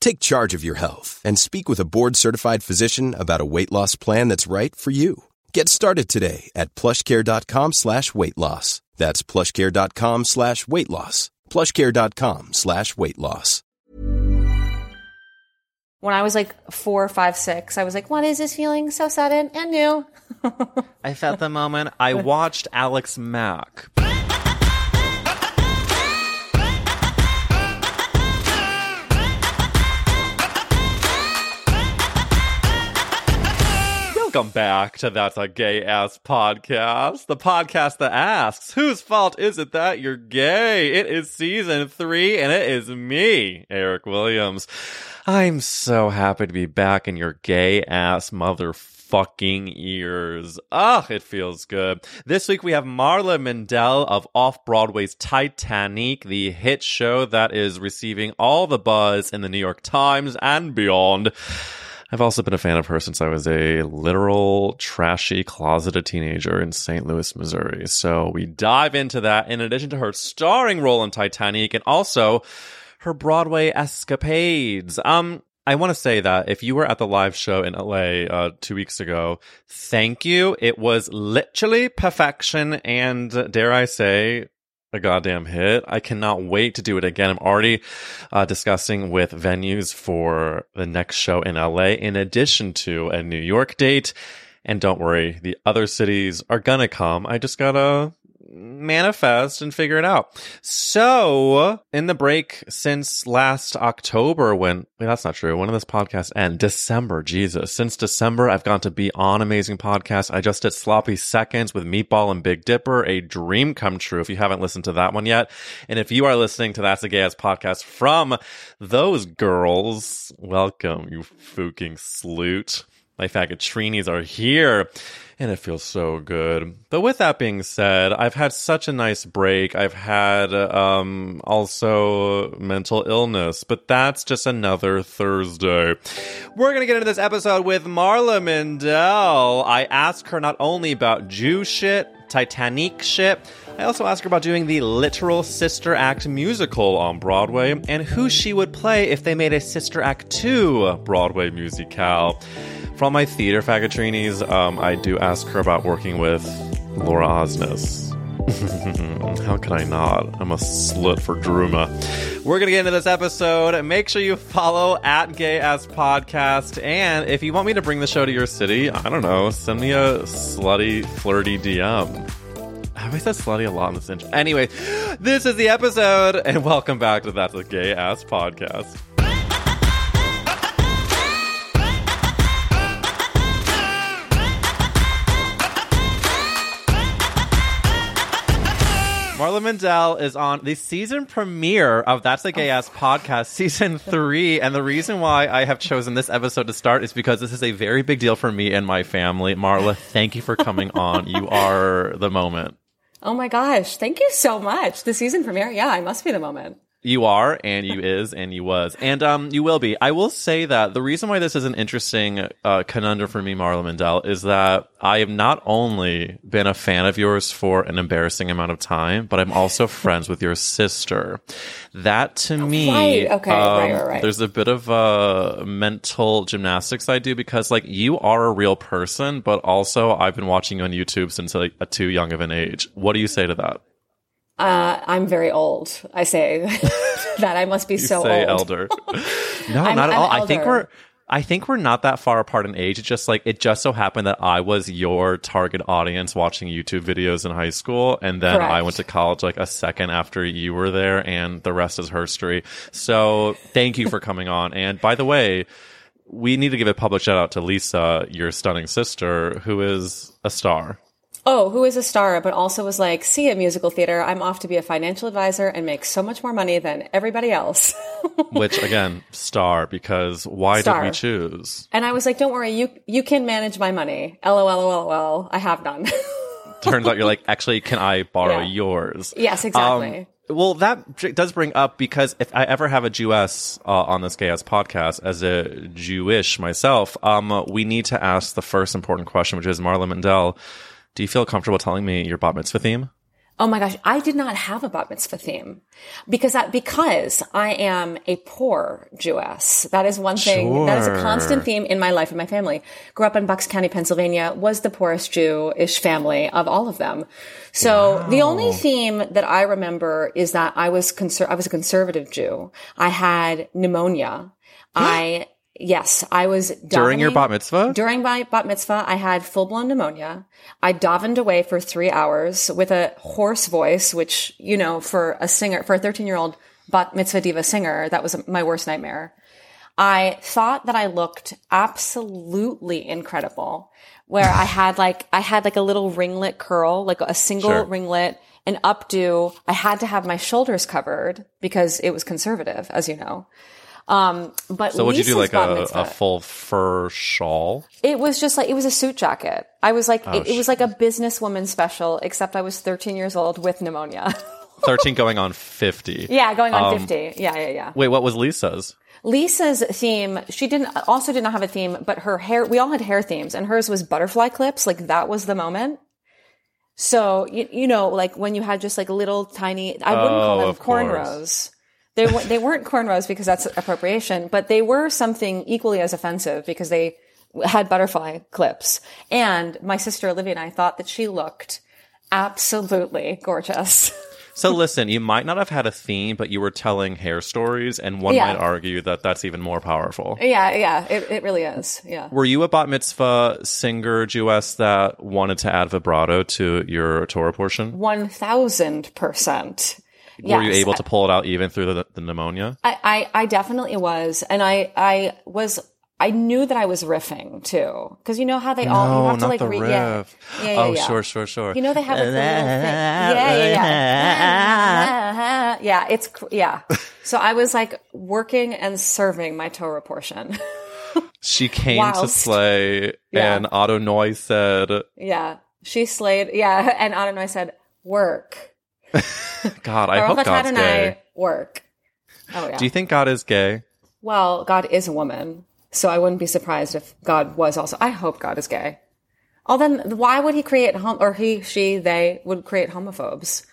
Take charge of your health and speak with a board-certified physician about a weight loss plan that's right for you. Get started today at plushcare.com slash weight loss. That's plushcare.com slash weight loss. plushcare.com slash weight loss. When I was like four, five, six, I was like, what is this feeling? So sudden and new. I felt the moment. I watched Alex Mack. Welcome back to That's a Gay Ass Podcast, the podcast that asks, whose fault is it that you're gay? It is season three, and it is me, Eric Williams. I'm so happy to be back in your gay ass motherfucking ears. Ah, it feels good. This week we have Marla Mindelle of Off Broadway's Titanic, the hit show that is receiving all the buzz in the New York Times and beyond. I've also been a fan of her since I was a literal trashy closeted teenager in St. Louis, Missouri. So we dive into that in addition to her starring role in Titanic and also her Broadway escapades. Um, I want to say that if you were at the live show in LA uh, two weeks ago, thank you. It was literally perfection and dare I say, a goddamn hit. I cannot wait to do it again. I'm already uh, discussing with venues for the next show in LA, in addition to a New York date. And don't worry, the other cities are gonna come. I just gotta manifest and figure it out. So, in the break since last October, when wait, that's not true. When did this podcast end? December, Jesus. Since December, I've gone to be on amazing podcasts. I just did Sloppy Seconds with Meatball and Big Dipper, a dream come true. If you haven't listened to that one yet, and if you are listening to That's a Gay Ass podcast from those girls, welcome, you fucking sleut. My faggotrinis are here and it feels so good. But with that being said, I've had such a nice break. I've had um, also mental illness, but that's just another Thursday. We're going to get into this episode with Marla Mindelle. I asked her not only about Jew shit, Titanic shit, I also asked her about doing the literal Sister Act musical on Broadway and who she would play if they made a Sister Act 2 Broadway musicale. From my theater faggotrinis, um, I do ask her about working with Laura Osnes. How could I not? I'm a slut for Druma. We're gonna get into this episode. Make sure you follow at Gay Ass Podcast. And if you want me to bring the show to your city, I don't know, send me a slutty, flirty DM. I said slutty a lot in this intro? Anyway, this is the episode, and welcome back to That's a Gay Ass Podcast. Marla Mindelle is on the season premiere of That's a Gay Ass podcast, season three. And the reason why I have chosen this episode to start is because this is a very big deal for me and my family. Marla, thank you for coming on. You are the moment. Oh my gosh. Thank you so much. The season premiere. Yeah, I must be the moment. You are, and you is, and you was, and um, you will be. I will say that the reason why this is an interesting uh, conundrum for me, Marla Mindelle, is that I have not only been a fan of yours for an embarrassing amount of time, but I'm also friends with your sister. That to me, Right, okay, um, right, right, right. there's a bit of uh, mental gymnastics I do because, like, you are a real person, but also I've been watching you on YouTube since like a too young of an age. What do you say to that? Uh, I'm very old. I say that I must be so old You so say old. elder. no, I'm- not at I'm all. I think we're I think we're not that far apart in age. It's just like it just so happened that I was your target audience watching YouTube videos in high school, and then I went to college like a second after you were there, and the rest is history. So thank you for coming on. And by the way, we need to give a public shout out to Lisa, your stunning sister, who is a star. Oh, who is a star, but also was like, see a musical theater, I'm off to be a financial advisor and make so much more money than everybody else. Which again, star because why Star. did we choose? and I was like, don't worry, you you can manage my money. LOL, LOL, I have none. Turns out you're like, actually, can I borrow Yeah. yours? yes, exactly. Um, well, that does bring up because if I ever have a Jewess uh, on this gay ass podcast, as a Jewish myself, um, we need to ask the first important question, which is Marla Mindelle. Do you feel comfortable telling me your bat mitzvah theme? Oh my gosh, I did not have a bat mitzvah theme because that because I am a poor Jewess. That is one thing that is a constant theme in my life and my family. Grew up in Bucks County, Pennsylvania, was the poorest Jewish family of all of them. So the only theme that I remember is that I was conser- I was a conservative Jew. I had pneumonia. I yes, I was During your bat mitzvah? during my bat mitzvah, I had full blown pneumonia. I davened away for three hours with a hoarse voice, which, you know, for a singer, for a 13 year old bat mitzvah diva singer, that was my worst nightmare. I thought that I looked absolutely incredible where I had like, I had like a little ringlet curl, like a single Sure. ringlet, an updo. I had to have my shoulders covered because it was conservative, as you know. Um, but So would you do like a, a full fur shawl? it was just like it was a suit jacket. I was like Oh, it, it was like a businesswoman special, except I was 13 years old with pneumonia. 13 going on 50. yeah, going on Um, 50. Yeah, yeah, yeah. Wait, what was Lisa's? Lisa's theme, she didn't also did not have a theme, but her hair. We all had hair themes, and hers was butterfly clips. Like that was the moment. So you, you know, like when you had just like little tiny, I wouldn't call Oh, them of course. They they weren't cornrows because that's appropriation, but they were something equally as offensive because they had butterfly clips. And my sister Olivia and I thought that she looked absolutely gorgeous. So listen, you might not have had a theme, but you were telling hair stories, and one Yeah. might argue that that's even more powerful. yeah, yeah, it, it really is. Yeah. Were you a bat mitzvah singer Jewess that wanted to add vibrato to your Torah portion? One thousand percent. Were you able to pull it out even through the, the pneumonia? I, I, I definitely was, and I, I was, I knew that I was riffing too, because you know how they all you No, have to like the re- yeah, riff. yeah, yeah, oh, yeah. sure, sure, sure. You know they have like the little thing. Yeah, yeah, yeah. yeah, it's yeah. So I was like working and serving my Torah portion. she came to whilst- slay, Yeah. and Adonai said, yeah, she slayed. Yeah, and Adonai said, "Work." "God, I Baruch hope God's Adonai, gay." Work. Oh yeah. Do you think God is gay? Well, God is a woman, so I wouldn't be surprised if God was also. I hope God is gay. Oh, then why would he create hom- or he, she, they would create homophobes?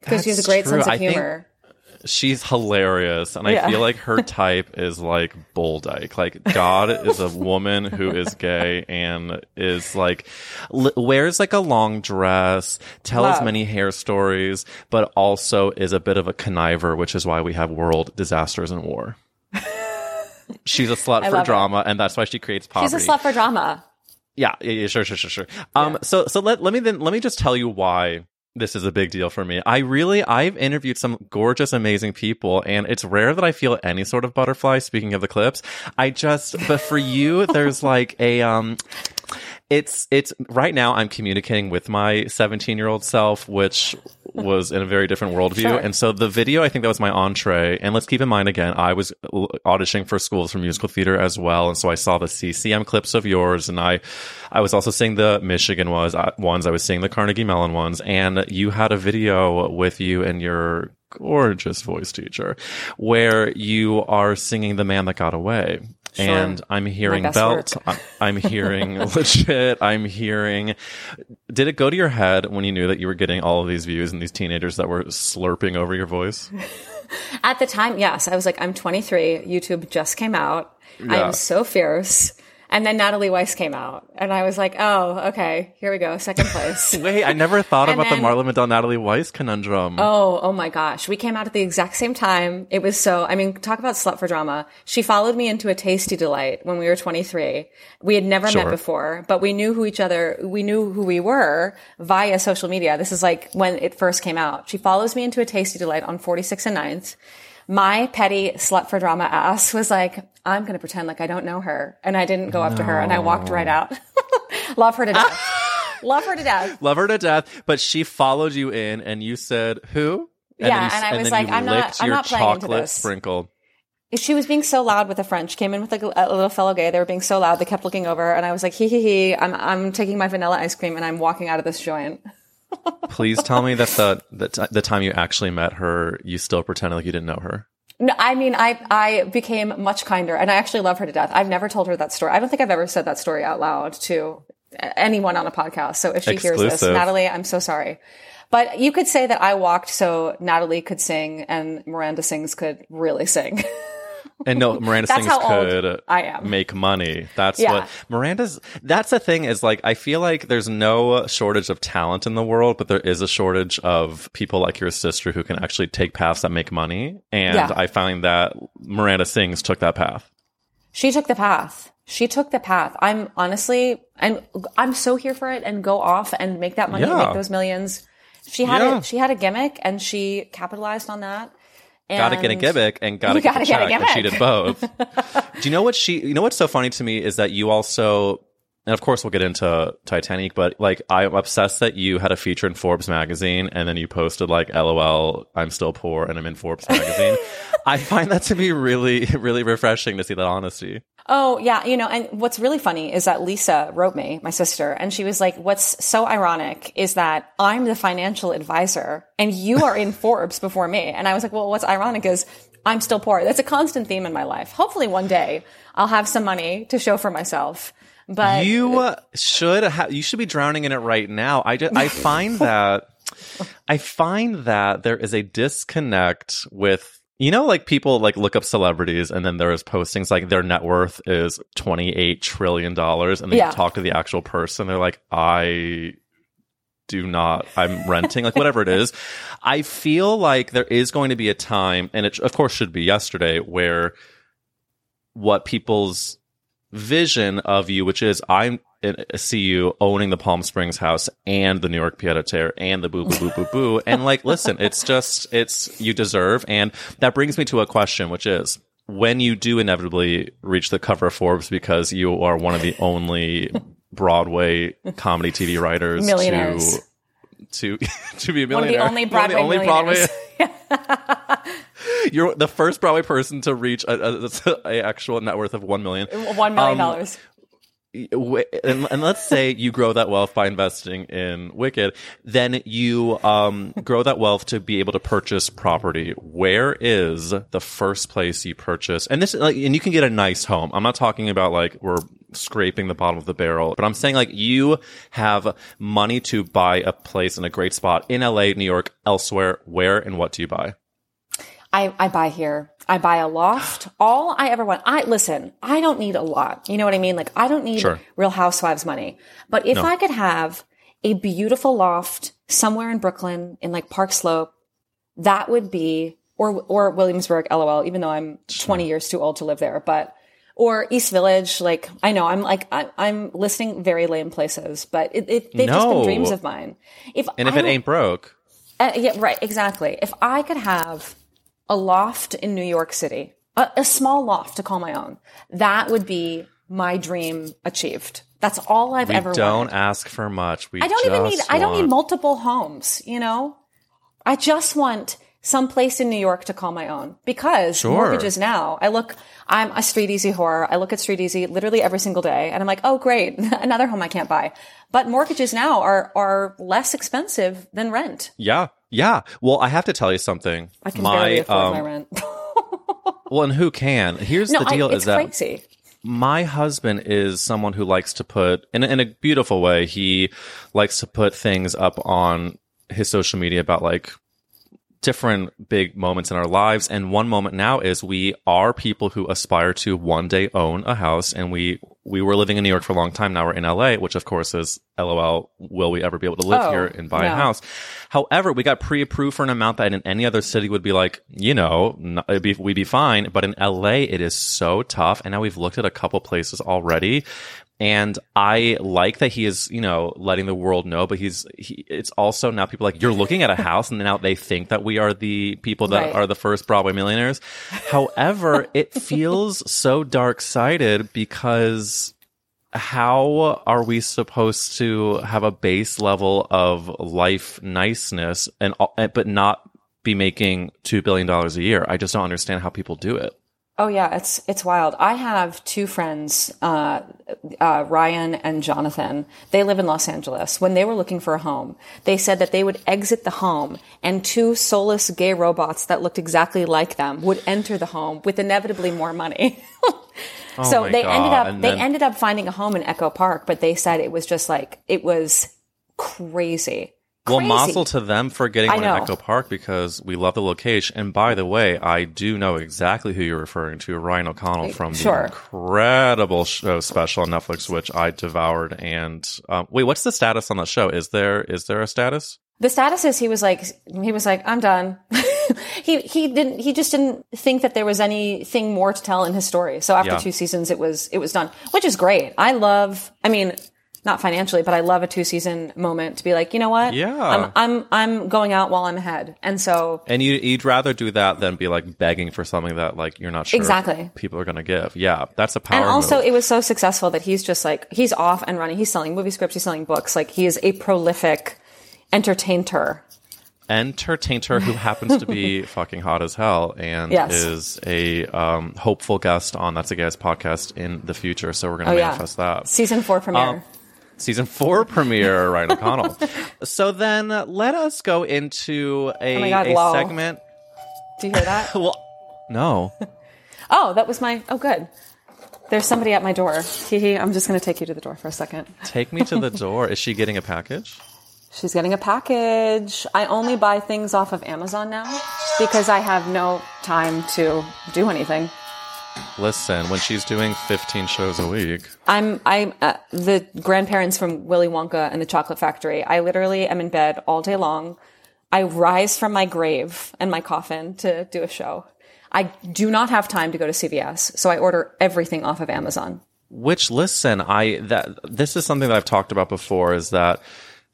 Because he has a great true. sense of I humor. She's hilarious, and I feel like her type is like bull dyke. Like God is a woman who is gay and is like l- wears like a long dress, tells Love. many hair stories, but also is a bit of a conniver, which is why we have world disasters and war. She's a slut for love it. drama, and that's why she creates poverty. She's a slut for drama. Yeah, yeah, yeah, sure, sure, sure, sure. Um, so, so let let me then let me just tell you why this is a big deal for me. I really I've interviewed some gorgeous, amazing people, and it's rare that I feel any sort of butterfly. Speaking of the clips, I just but for you, there's like a um. It's it's right now I'm communicating with my 17 year old self, which was in a very different worldview. Sure. And so the video, I think that was my entree. And let's keep in mind again, I was auditioning for schools for musical theater as well. And so I saw the CCM clips of yours and I, I was also seeing the Michigan was, uh, ones. I was seeing the Carnegie Mellon ones and you had a video with you and your gorgeous voice teacher, where you are singing "The Man That Got Away." Sure. And I'm hearing belt. work. I- I'm hearing legit. I'm hearing. Did it go to your head when you knew that you were getting all of these views and these teenagers that were slurping over your voice? At the time, yes, I was like, I'm 23. YouTube just came out. I'm so fierce. And then Natalie Weiss came out, and I was like, oh, okay, here we go, second place. Wait, I never thought about then- the Marla Madonna Natalie Weiss conundrum. Oh, oh my gosh. We came out at the exact same time. It was so, I mean, talk about slut for drama. She followed me into a Tasti D-Lite when we were 23. We had never Sure. met before, but we knew who each other, we knew who we were via social media. This is like when it first came out. She follows me into a Tasti D-Lite on 46 and 9th. My petty slut for drama ass was like, I'm going to pretend like I don't know her. And I didn't go up to her and I walked right out. Love her to death. Love her to death. Love her to death, but she followed you in and you said, who? Yeah, you, and I was then like, I'm not- I'm not playing into this. sprinkle. She was being so loud with the French. Came in with like a, a little fellow gay. They were being so loud. They kept looking over, and I was like, "Hee hee hee!" I'm I'm taking my vanilla ice cream and I'm walking out of this joint. Please tell me that the, the t- the time you actually met her, you still pretended like you didn't know her. No, I mean, I I became much kinder, and I actually love her to death. I've never told her that story. I don't think I've ever said that story out loud to anyone on a podcast. So if she hears this, Natalie, I'm so sorry. But you could say that I walked so Natalie could sing and Miranda Sings could really sing. And no, Miranda Sings could I am. make money. That's Yeah. what Miranda's. That's the thing is like I feel like there's no shortage of talent in the world, but there is a shortage of people like your sister who can actually take paths that make money. And Yeah. I find that Miranda Sings took that path. She took the path. She took the path. I'm honestly, and I'm so here for it and go off and make that money, Yeah. make those millions. She had Yeah. it. She had a gimmick and she capitalized on that. Gotta get a And- gimmick and gotta You get gotta a get check, and she did both. Do you know what she? You know what's so funny to me is that you also, and of course we'll get into Titanic, but like I'm obsessed that you had a feature in Forbes magazine and then you posted like, "LOL, I'm still poor and I'm in Forbes magazine." I find that to be really, really refreshing to see that honesty. Oh, yeah. You know, and what's really funny is that Lisa wrote me, my sister, and she was like, what's so ironic is that I'm the financial advisor and you are in Forbes before me. And I was like, well, what's ironic is I'm still poor. That's a constant theme in my life. Hopefully one day I'll have some money to show for myself. But you uh, should ha- you should be drowning in it right now. I just, I find that I find that there is a disconnect with you know like people like look up celebrities and then there's postings like their net worth is 28 trillion dollars and then Yeah. you talk to the actual person they're like I do not I'm renting like whatever it is. I feel like there is going to be a time and it of course should be yesterday where what people's vision of you, which is I see you owning the Palm Springs house and the New York Pied a Terre and the boo boo boo boo boo. And like, listen, it's just, it's, you deserve. And that brings me to a question, which is when you do inevitably reach the cover of Forbes because you are one of the only Broadway comedy TV writers Millionaires. to, to, to be a one of the millionaire. only Broadway the only millionaires. You're the first Broadway person to reach a, a, a actual net worth of one million. One million Um, dollars. W- and, let's say you grow that wealth by investing in Wicked, then you um, grow that wealth to be able to purchase property. Where is the first place you purchase? And this, like, and you can get a nice home. I'm not talking about like we're scraping the bottom of the barrel, but I'm saying like you have money to buy a place in a great spot in LA, New York, elsewhere. Where and what do you buy? I, I buy here. I buy a loft. All I ever want. I listen. I don't need a lot. You know what I mean? Like I don't need Sure. Real Housewives money. But if I could have a beautiful loft somewhere in Brooklyn, in like Park Slope, that would be or or Williamsburg, LOL. Even though I'm 20 years too old to live there, but or East Village. Like I know I'm like I, I'm listing very lame places, but it, it, they've just been dreams of mine. If And if I it ain't broke, uh, yeah, right, exactly. If I could have a loft in New York City, a, a small loft to call my own, that would be my dream achieved. That's all I've ever. we ever don't wanted. ask for much. We I don't even need. just I don't need multiple homes. You know, I just want some place in New York to call my own because Sure. mortgages now. I look, I'm a StreetEasy whore. I look at StreetEasy literally every single day and I'm like, oh great, another home I can't buy. But mortgages now are, are less expensive than rent. Yeah. Yeah. Well, I have to tell you something. I can my, barely afford um, my rent. Well, and who can? Here's no, the deal I, is that crazy. my husband is someone who likes to put in, in a beautiful way he likes to put things up on his social media about like different big moments in our lives. And one moment now is we are people who aspire to one day own a house. And we we were living in New York for a long time. Now we're in LA which of course is LOL will we ever be able to live Oh, here and buy a house? However we got pre-approved for an amount that in any other city would be like you know n- it'd be, we'd be fine. But in LA it is so tough. And now we've looked at a couple places already and I like that he is, you know, letting the world know, but he's, he, it's also now people like, you're looking at a house and now they think that we are the people that Right. are the first Broadway millionaires. However, it feels so dark sided because how are we supposed to have a base level of life niceness and, eh, but not be making $2 billion a year? I just don't understand how people do it. Oh yeah, it's it's wild. I have two friends, uh, uh, Ryan and Jonathan. They live in Los Angeles. When they were looking for a home, they said that they would exit the home, and two soulless gay robots that looked exactly like them would enter the home with inevitably more money. so Oh my they ended up And they then- ended up finding a home in Echo Park, but they said it was just like it was crazy. Well, mazel to them for getting I one in. Echo Park because we love the location. And by the way, I do know exactly who you're referring to, Ryan O'Connell from the incredible show special on Netflix, which I devoured. And um, wait, what's the status on that show? Is there is there a status? The status is he was like he was like I'm done. he he didn't he just didn't think that there was anything more to tell in his story. So after Yeah. two seasons it was it was done, which is great. I love I mean not financially, but I love a two season moment to be like, you know what? Yeah. I'm I'm I'm going out while I'm ahead. And so And you, you'd rather do that than be like begging for something that like you're not sure Exactly. people are going to give. Yeah, that's a power. and also move. it was so successful that he's just like he's off and running. He's selling movie scripts, he's selling books. Like he is a prolific entertainer. entertainer who happens to be fucking hot as hell and Yes. is a um, hopeful guest on That's a Gay Ass podcast in the future. So we're going to Oh yeah. manifest that. Season four premiere. Um, Season four premiere, Ryan O'Connell. so then uh, let us go into a, Oh God, a lol. segment. Do you hear that? Well, no. Oh, that was my. Oh, good. There's somebody at my door. Hee hee. I'm just going to take you to the door for a second. Take me to the door. Is she getting a package? She's getting a package. I only buy things off of Amazon now because I have no time to do anything. Listen, when she's doing 15 shows a week, I'm I'm uh, the grandparents from Willy Wonka and the Chocolate Factory. I literally am in bed all day long. I rise from my grave and my coffin to do a show. I do not have time to go to CVS, so I order everything off of Amazon. Which listen, I that this is something that I've talked about before is that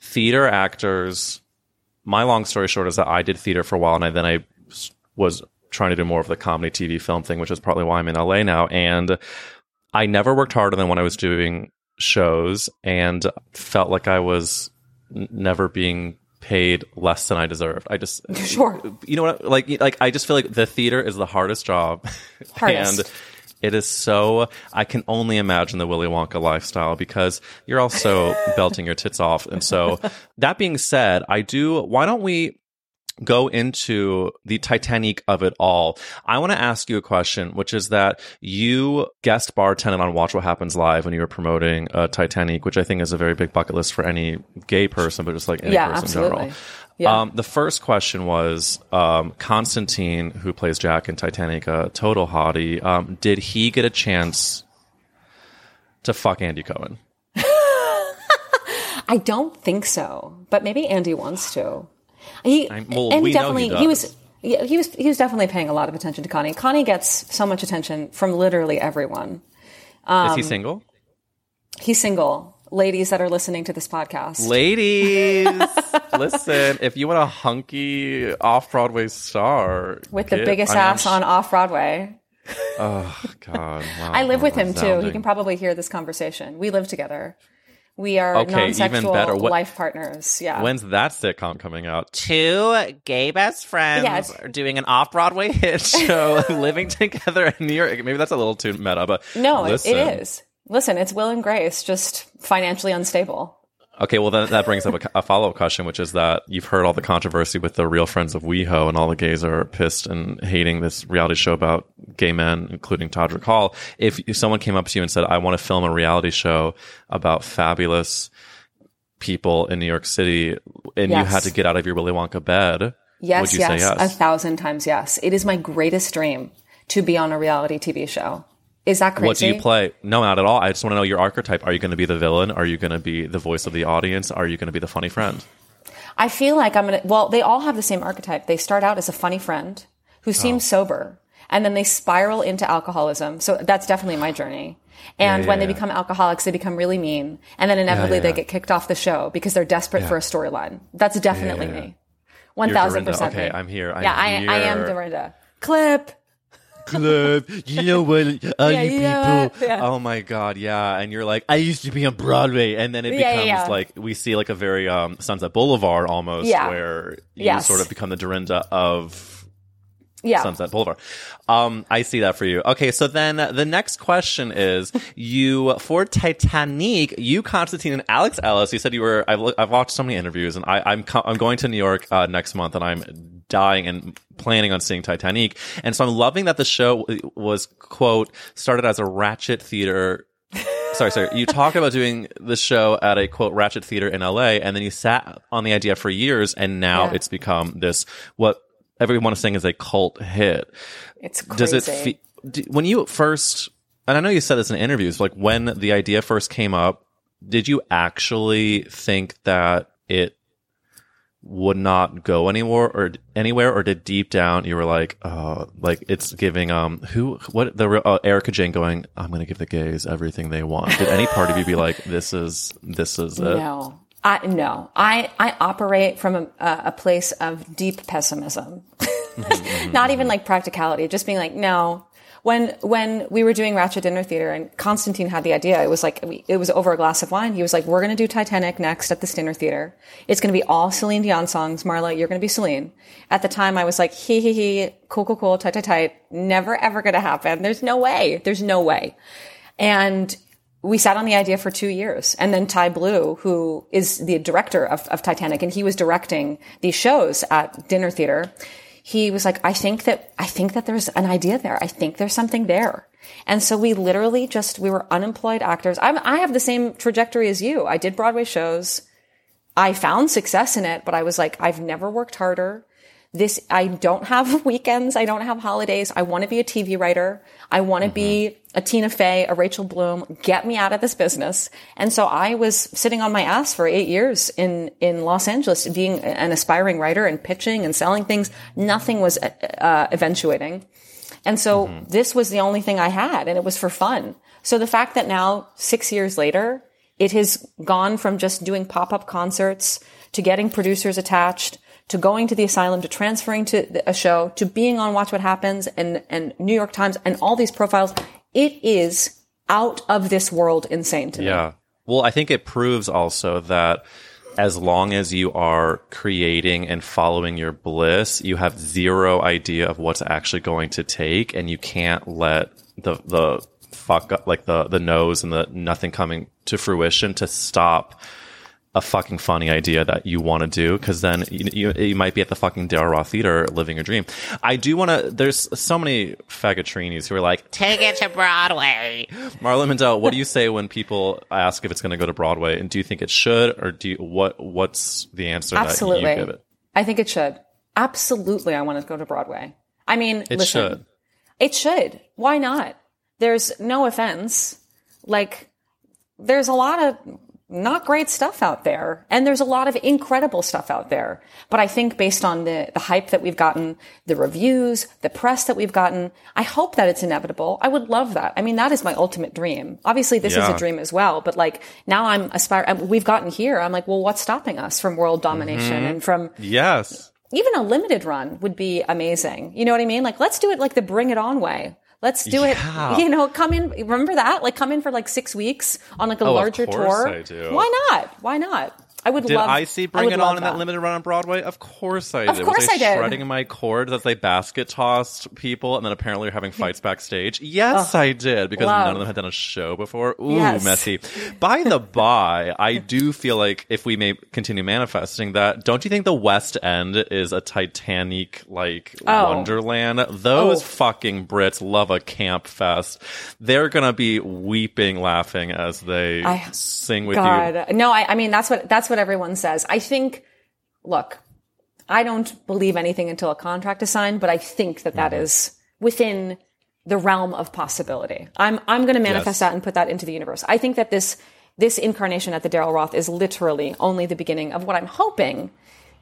theater actors my long story short is that I did theater for a while and I then I was trying to do more of the comedy TV film thing, which is probably why I'm in LA now and I never worked harder than when I was doing shows and felt like I was n- never being paid less than I deserved. I just Sure. you know what like like I just feel like the theater is the hardest job Hardest. and it is so I can only imagine the Willy Wonka lifestyle because you're also belting your tits off and so that being said I do why don't we go into the Titanic of it all. I want to ask you a question, which is that you guest bartended on Watch What Happens Live when you were promoting uh, Titanic, which I think is a very big bucket list for any gay person, but just like any Yeah, person in general. Yeah. Um, the first question was um, Constantine, who plays Jack in Titanic, a total hottie. Um, did he get a chance to fuck Andy Cohen? I don't think so, but maybe Andy wants to. He well, Andy we definitely he he was yeah, he was he was definitely paying a lot of attention to Connie. Connie gets so much attention from literally everyone. Um, is he single? He's single. Ladies that are listening to this podcast. Ladies, listen, if you want a hunky off Broadway star with the biggest ass sh- on off Broadway. Oh, God. wow, I live with him too. He can probably hear this conversation. We live together. We are Okay, even non-sexual better. What- life partners. Yeah. When's that sitcom coming out? Two gay best friends Yeah, it's- are doing an off Broadway hit show, living together in New York. Maybe that's a little too meta, but no, listen. it is. Listen, it's Will and Grace, just financially unstable. Okay, well then that brings up a, a follow up question, which is that you've heard all the controversy with the Real Friends of WeHo, and all the gays are pissed and hating this reality show about gay men, including Todrick Hall. If, if someone came up to you and said, "I want to film a reality show about fabulous people in New York City," and you had to get out of your Willy Wonka bed, Yes, would you yes, yes? a thousand times yes. It is my greatest dream to be on a reality TV show. Is that crazy? What do you play? No, not at all. I just want to know your archetype. Are you going to be the villain? Are you going to be the voice of the audience? Are you going to be the funny friend? I feel like I'm gonna. Well, they all have the same archetype. They start out as a funny friend who oh. seems Oh. sober, and then they spiral into alcoholism. So that's definitely my journey. And Yeah, when they yeah. become alcoholics, they become really mean, and then inevitably yeah, they yeah. get kicked off the show because they're desperate for a storyline. That's definitely yeah, yeah. me. 1000%. Okay. I'm here. I'm yeah, I, I am. Dorinda. Clip. Club. You know what? All Yeah, you you know people. Yeah. Oh my god, yeah. And you're like, I used to be on Broadway, and then it Yeah, becomes like we see like a very um, Sunset Boulevard almost, where you Yes. sort of become the Dorinda of Yeah. Sunset Boulevard. Um, I see that for you. Okay, so then the next question is: You for Titanic, you Constantine and Alex Ellis. You said you were. I've, I've watched so many interviews, and I, I'm I'm going to New York uh, next month, and I'm dying and planning on seeing Titanic. And so I'm loving that the show was quote started as a ratchet theater sorry, sorry. You talked about doing the show at a quote ratchet theater in LA, and then you sat on the idea for years, and now Yeah. it's become this what everyone is saying is a cult hit. It's crazy. Does it fe- do, when you first? And I know you said this in interviews. Like when the idea first came up, did you actually think that it would not go anywhere or anywhere, or did deep down you were like, oh, like it's giving um who what the uh, Erika Jayne going? I'm going to give the gays everything they want. Did any part of you be like, this is this is it? No, I no. I I operate from a, a a place of deep pessimism. Not even like practicality. Just being like, no. When when we were doing Ratchet Dinner Theater and Constantine had the idea, it was like it was over a glass of wine. He was like, "We're going to do Titanic next at this dinner theater. It's going to be all Celine Dion songs. Marla, you're going to be Celine." At the time, I was like, "Hee hee hee, cool cool cool, tight tight tight. Never ever going to happen. There's no way. There's no way." And we sat on the idea for two years. And then Tye Blue, who is the director of, of Titanic, and he was directing these shows at dinner theater. He was like, I think that, I think that there's an idea there. I think there's something there. And so we literally just, we were unemployed actors. I'm, I have the same trajectory as you. I did Broadway shows. I found success in it, but I was like, I've never worked harder. This, I don't have weekends. I don't have holidays. I want to be a TV writer. I want to be a Tina Fey, a Rachel Bloom. Get me out of this business. And so I was sitting on my ass for eight years in, in Los Angeles, being an aspiring writer and pitching and selling things. Nothing was, uh, eventuating. And so this was the only thing I had and it was for fun. So the fact that now six years later, it has gone from just doing pop-up concerts to getting producers attached to going to the asylum to transferring to a show to being on Watch What Happens and, and New York Times and all these profiles. It is out of this world insane to me. Yeah. Well, I think it proves also that as long as you are creating and following your bliss, you have zero idea of what's actually going to take and you can't let the the fuck up like the the nose and the nothing coming to fruition to stop a fucking funny idea that you want to do because then you, you, you might be at the fucking Daryl Roth Theater living your dream. I do want to. There's so many fagatrinis who are like, Take it to Broadway. Marla Mindelle, what do you say when people ask if it's going to go to Broadway? And do you think it should, or do you, what? What's the answer that Absolutely. you give it? I think it should. Absolutely. I want to go to Broadway. I mean, It listen, should. It should. Why not? There's no offense. Like, there's a lot of not great stuff out there. And there's a lot of incredible stuff out there. But I think based on the, the hype that we've gotten, the reviews, the press that we've gotten, I hope that it's inevitable. I would love that. I mean, that is my ultimate dream. Obviously, this is a dream as well. But like, now I'm aspiring, we've gotten here. I'm like, well, what's stopping us from world domination mm-hmm. and from Yes. even a limited run would be amazing. You know what I mean? Like, let's do it like the bring it on way. Let's do Yeah. it. You know, come in. Remember that? Like, come in for like six weeks on like a Oh, larger tour. Why not? Why not? I would Did love. I see I Bring It On in that limited run on Broadway? Of course I did. Of course was they I did. shredding my cords as they basket tossed people and then apparently having fights backstage? Yes, I did because love. none of them had done a show before. Ooh, Yes. messy. By the by, I do feel like if we may continue manifesting that, don't you think the West End is a Titanic like Oh. wonderland? Those Oh. fucking Brits love a camp fest. They're gonna be weeping, laughing as they I- sing with you. No. I, I mean, that's what that's what everyone says. I think. Look, I don't believe anything until a contract is signed, but I think that that Mm-hmm. is within the realm of possibility. I'm I'm going to Yes. manifest that and put that into the universe. I think that this this incarnation at the Daryl Roth is literally only the beginning of what I'm hoping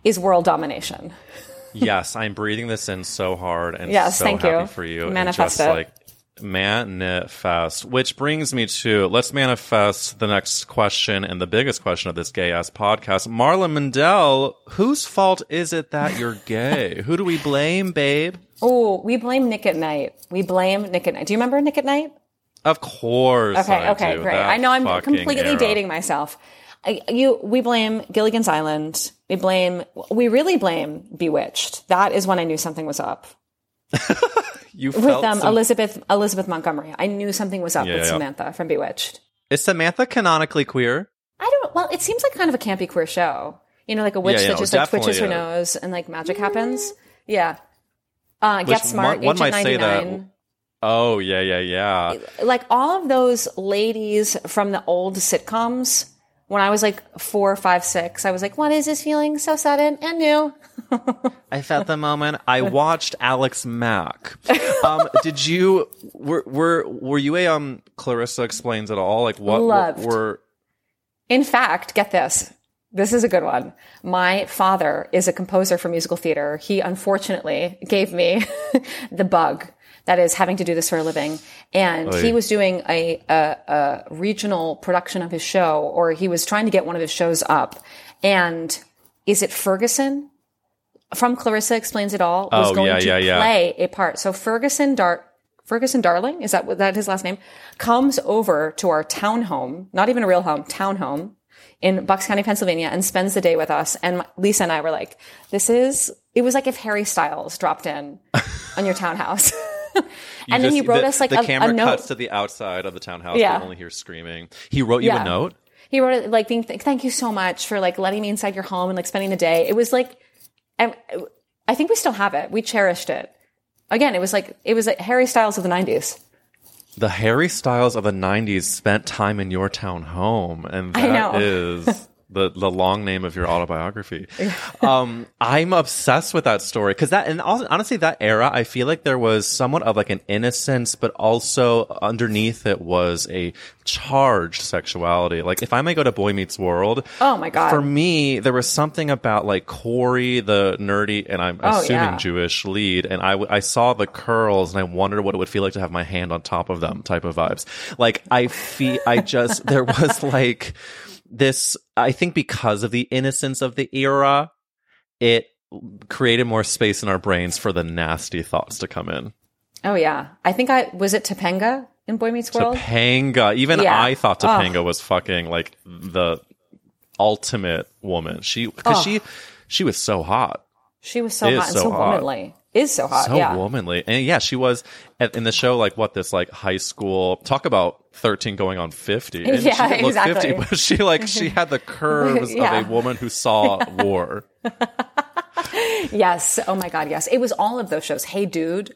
is world domination. yes, I'm breathing this in so hard and Yes, so thank happy you. for you. and Manifest just it. like manifest. Which brings me to let's manifest the next question and the biggest question of this gay ass podcast. Marla Mindelle, whose fault is it that you're gay? Who do we blame, babe? Oh, we blame Nick at Nite. We blame Nick at Nite. Do you remember Nick at Nite? Of course. Okay, I okay, do. great. That I know I'm completely era. dating myself. I, you, we blame Gilligan's Island. We blame, we really blame Bewitched. That is when I knew something was up You with felt um, some- Elizabeth Elizabeth Montgomery. I knew something was up Yeah, with yeah. Samantha from Bewitched. Is Samantha canonically queer? I don't. Well, it seems like kind of a campy queer show. You know, like a witch Yeah, yeah, that just like twitches her nose and like magic happens. Yeah. Uh, Get Smart, one- one Agent might say that- 99. Oh yeah, yeah, yeah. like all of those ladies from the old sitcoms when I was like four, five, six, I was like, what is this feeling so sudden and new? I felt the moment. I watched Alex Mack. Um, did you were were were you a um Clarissa explains it all? Like what, what Loved. were In fact, get this. This is a good one. My father is a composer for musical theater. He unfortunately gave me the bug that is having to do this for a living. And he was doing a, a, a regional production of his show, or he was trying to get one of his shows up. And is it Ferguson from Clarissa Explains It All was Oh, going yeah, to yeah, yeah. play a part. So Ferguson Dart Ferguson Darling, is that that his last name? Comes over to our town home, not even a real home, town home in Bucks County, Pennsylvania, and spends the day with us. And Lisa and I were like, this is, it was like if Harry Styles dropped in on your townhouse. and then just- he wrote the, us like the a, camera a note. cuts to the outside of the townhouse. Yeah. You only hear screaming. He wrote you Yeah. a note. He wrote it like being, th- thank you so much for like letting me inside your home and like spending the day. It was like, I, I think we still have it. We cherished it. Again, it was like, it was like Harry Styles of the 90s. The Harry Styles of the '90s spent time in your town home, and that is the the long name of your autobiography. um, I'm obsessed with that story because that, and also, honestly, that era, I feel like there was somewhat of like an innocence, but also underneath it was a charged sexuality. Like, if I may go to Boy Meets World, Oh my God. for me, there was something about like Corey, the nerdy, and I'm Oh, assuming yeah. Jewish lead, and I I saw the curls and I wondered what it would feel like to have my hand on top of them type of vibes. Like I feel, I just, there was like this, I think because of the innocence of the era, it created more space in our brains for the nasty thoughts to come in. Oh yeah. I think I, was it Topanga in Boy Meets World? Topanga, even Yeah. I thought Ugh. Topanga was fucking like the ultimate woman. She, cause she, she was so hot. She was so hot and so so womanly. Is so hot. so yeah. womanly and yeah she was at, in the show like what this like high school talk about 13 going on 50 and Yeah, she exactly. 50 but she like she had the curves Yeah. of a woman who saw war Yes. Oh my God. Yes. It was all of those shows. Hey, dude.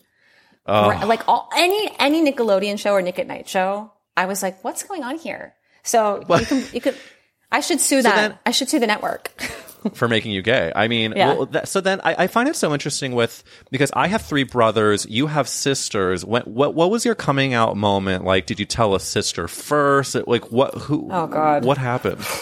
Right, Like all any any Nickelodeon show or Nick at Nite show. I was like, what's going on here? So you can you could. I should sue that. then- I should sue the network. for making you gay i mean Yeah. well, that, so then I, I find it so interesting with because i have three brothers you have sisters when, what what was your coming out moment like did you tell a sister first like what who Oh, God. what happened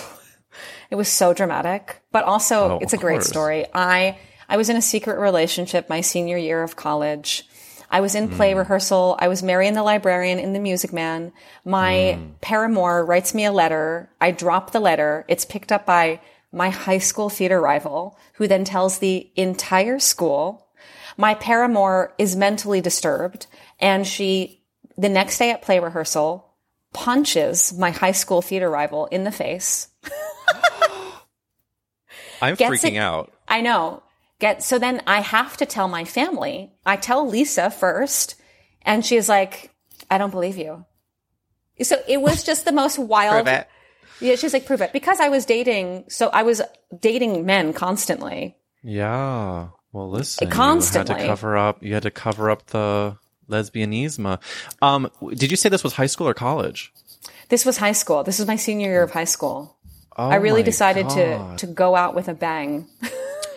It was so dramatic, but also Oh, it's a great course. story. I I was in a secret relationship my senior year of college. I was in play rehearsal. I was Marion the librarian in The Music Man. My Hmm. paramour writes me a letter. I drop the letter. It's picked up by my high school theater rival, who then tells the entire school. My paramour is mentally disturbed And she, the next day at play rehearsal, punches my high school theater rival in the face. I'm Gets freaking it- out. I know. Get so then I have to tell my family. I tell Lisa first, and she's like, "I don't believe you." So it was just the most wild. Yeah, she's like, "Prove it," because I was dating. So I was dating men constantly. Yeah. Well, listen. constantly. You had to cover up. You had to cover up the lesbianism. Um, did you say this was high school or college? This was high school. This was my senior year of high school. Oh I really decided to God. to go out with a bang.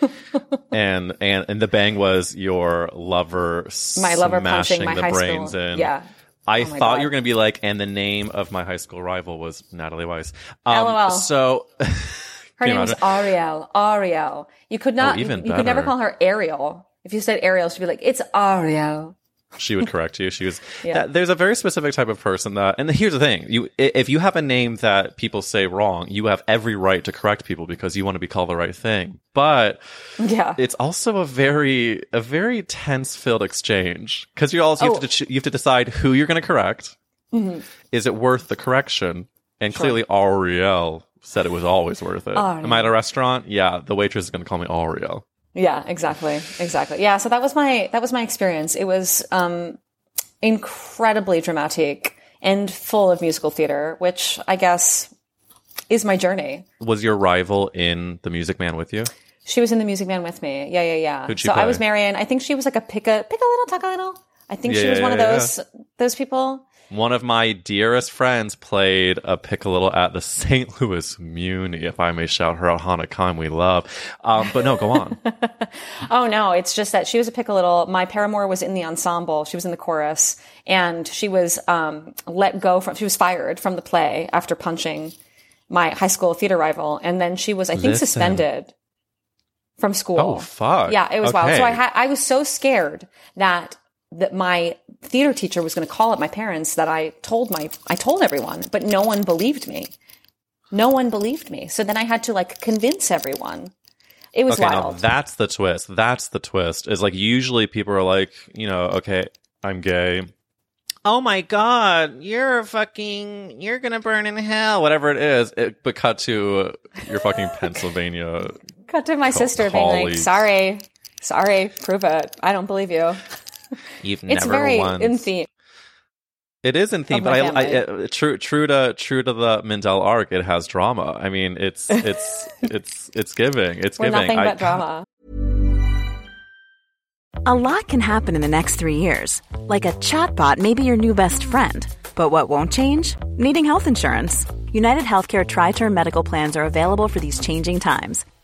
and and and the bang was your lover. My lover smashing punching my the high brains school. in. Yeah. I Oh thought God. you were going to be like, and the name of my high school rival was Natalie Weiss. Um, LOL. So, Her name was imagine? Ariel. Ariel. You could not. Oh, even you, you could never call her Ariel. If you said Ariel, she'd be like, "It's Ariel." She would correct you. She was. Yeah. that- there's a very specific type of person that, and here's the thing: you, if you have a name that people say wrong, you have every right to correct people because you want to be called the right thing. But Yeah. it's also a very, a very tense-filled exchange because you also you, have Oh. to, you have to decide who you're going to correct. Mm-hmm. Is it worth the correction? And clearly, Ariel said it was always worth it. Am I at a restaurant? Yeah, the waitress is going to call me Ariel. Yeah, exactly. Exactly. Yeah, so that was my that was my experience. It was um incredibly dramatic and full of musical theater, which I guess is my journey. Was your rival in The Music Man with you? She was in the Music Man with me. Yeah, yeah, yeah. Who'd she so I was Marion. I think she was like a pick a pick a little, tuck a little. I think she Yeah, was one of yeah, those those people. One of my dearest friends played a pick a little at the St. Louis Muni, if I may shout her out, Hana Khan, we love. Um, but no, go on. Oh no, it's just that she was a pick a little. My paramour was in the ensemble. She was in the chorus, and she was um, let go from. She was fired from the play after punching my high school theater rival, and then she was, I think, Listen. suspended from school. Oh, fuck. Yeah, it was wild. So I had, I was so scared that that my theater teacher was going to call up my parents that I told my I told everyone, but no one believed me. No one believed me. So then I had to like convince everyone. It was Okay, now wild. that's the twist. That's the twist. Is like usually people are like, you know, okay, I'm gay. Oh my god, you're fucking, you're gonna burn in hell, whatever it is. It, but cut to your fucking Pennsylvania. Cut to my sister being like, "Sorry, sorry, prove it. I don't believe you." You've It's never very once. in theme. It is in theme, of but my I, I uh, true true to true to the Mindelle arc. It has drama. I mean, it's it's it's it's giving. It's We're giving. nothing I- but drama. A lot can happen in the next three years. Like a chatbot may be your new best friend. But what won't change? Needing health insurance. United Healthcare Tri Term Medical Plans are available for these changing times.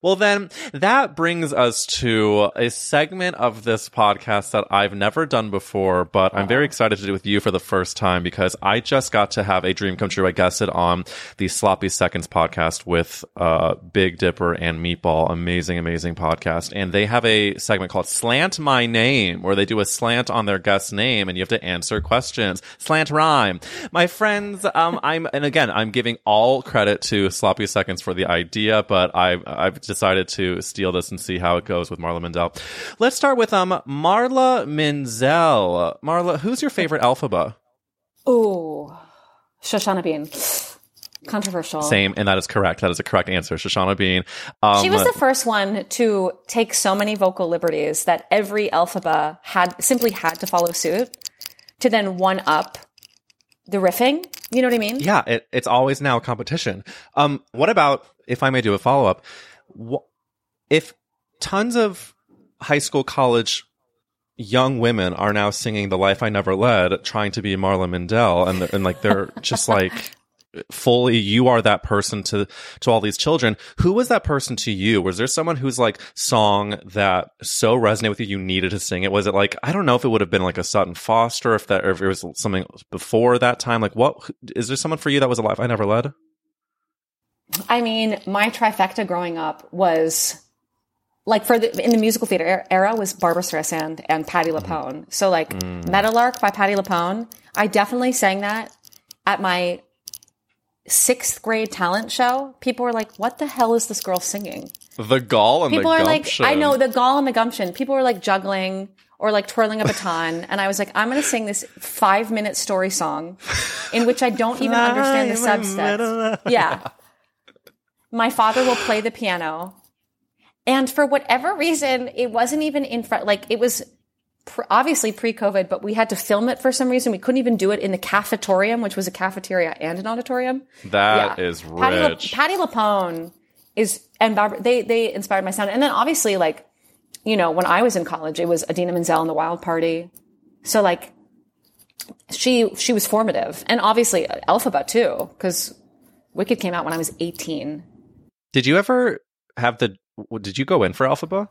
Well, then that brings us to a segment of this podcast that I've never done before, but I'm very excited to do with you for the first time because I just got to have a dream come true. I guested on the Sloppy Seconds podcast with uh, Big Dipper and Meatball. Amazing, amazing podcast. And they have a segment called Slant My Name where they do a slant on their guest's name and you have to answer questions. Slant rhyme. My friends, um, I'm, and again, I'm giving all credit to Sloppy Seconds for the idea, but I, I've decided to steal this and see how it goes with Marla Mindelle. Let's start with um Marla Menzel. Marla, who's your favorite Elphaba? Oh, Shoshana Bean. Controversial. Same, and that is correct. That is a correct answer. Shoshana Bean. Um, she was the first one to take so many vocal liberties that every Elphaba had simply had to follow suit to then one up the riffing. You know what I mean? yeah, it, it's always now a competition. Um, what about if I may do a follow up? If tons of high school, college young women are now singing "The Life I Never Led," trying to be Marla Mindelle, and and like they're just like fully you are that person to to all these children. Who was that person to you? Was there someone who's like song that so resonated with you you needed to sing it? Was it like i don't know if it would have been like a sutton foster if that or if it was something before that time. Like what is there someone for you that was a life i never led I mean, my trifecta growing up was like for the in the musical theater era was Barbra Streisand and Patti mm-hmm. LuPone. So like mm. Meadowlark by Patti LuPone, I definitely sang that at my sixth grade talent show. People were like, "What the hell is this girl singing?" the gall and People are like, "I know the gall and the gumption." People were like juggling or like twirling a baton, and I was like, "I'm going to sing this five minute story song in which I don't even understand the subtext." Yeah. My father will play the piano. And for whatever reason, it wasn't even in front, like it was pr- obviously pre COVID, but we had to film it for some reason. We couldn't even do it in the cafetorium, which was a cafeteria and an auditorium. That Yeah. is Patti, La- rich Patti LuPone is, and Barbara, they, they inspired my sound. And then obviously, like, you know, when I was in college, it was Idina Menzel and the Wild Party. So like, she, she was formative. And obviously Elphaba too, because Wicked came out when I was 18. Did you ever have the did you go in for Elphaba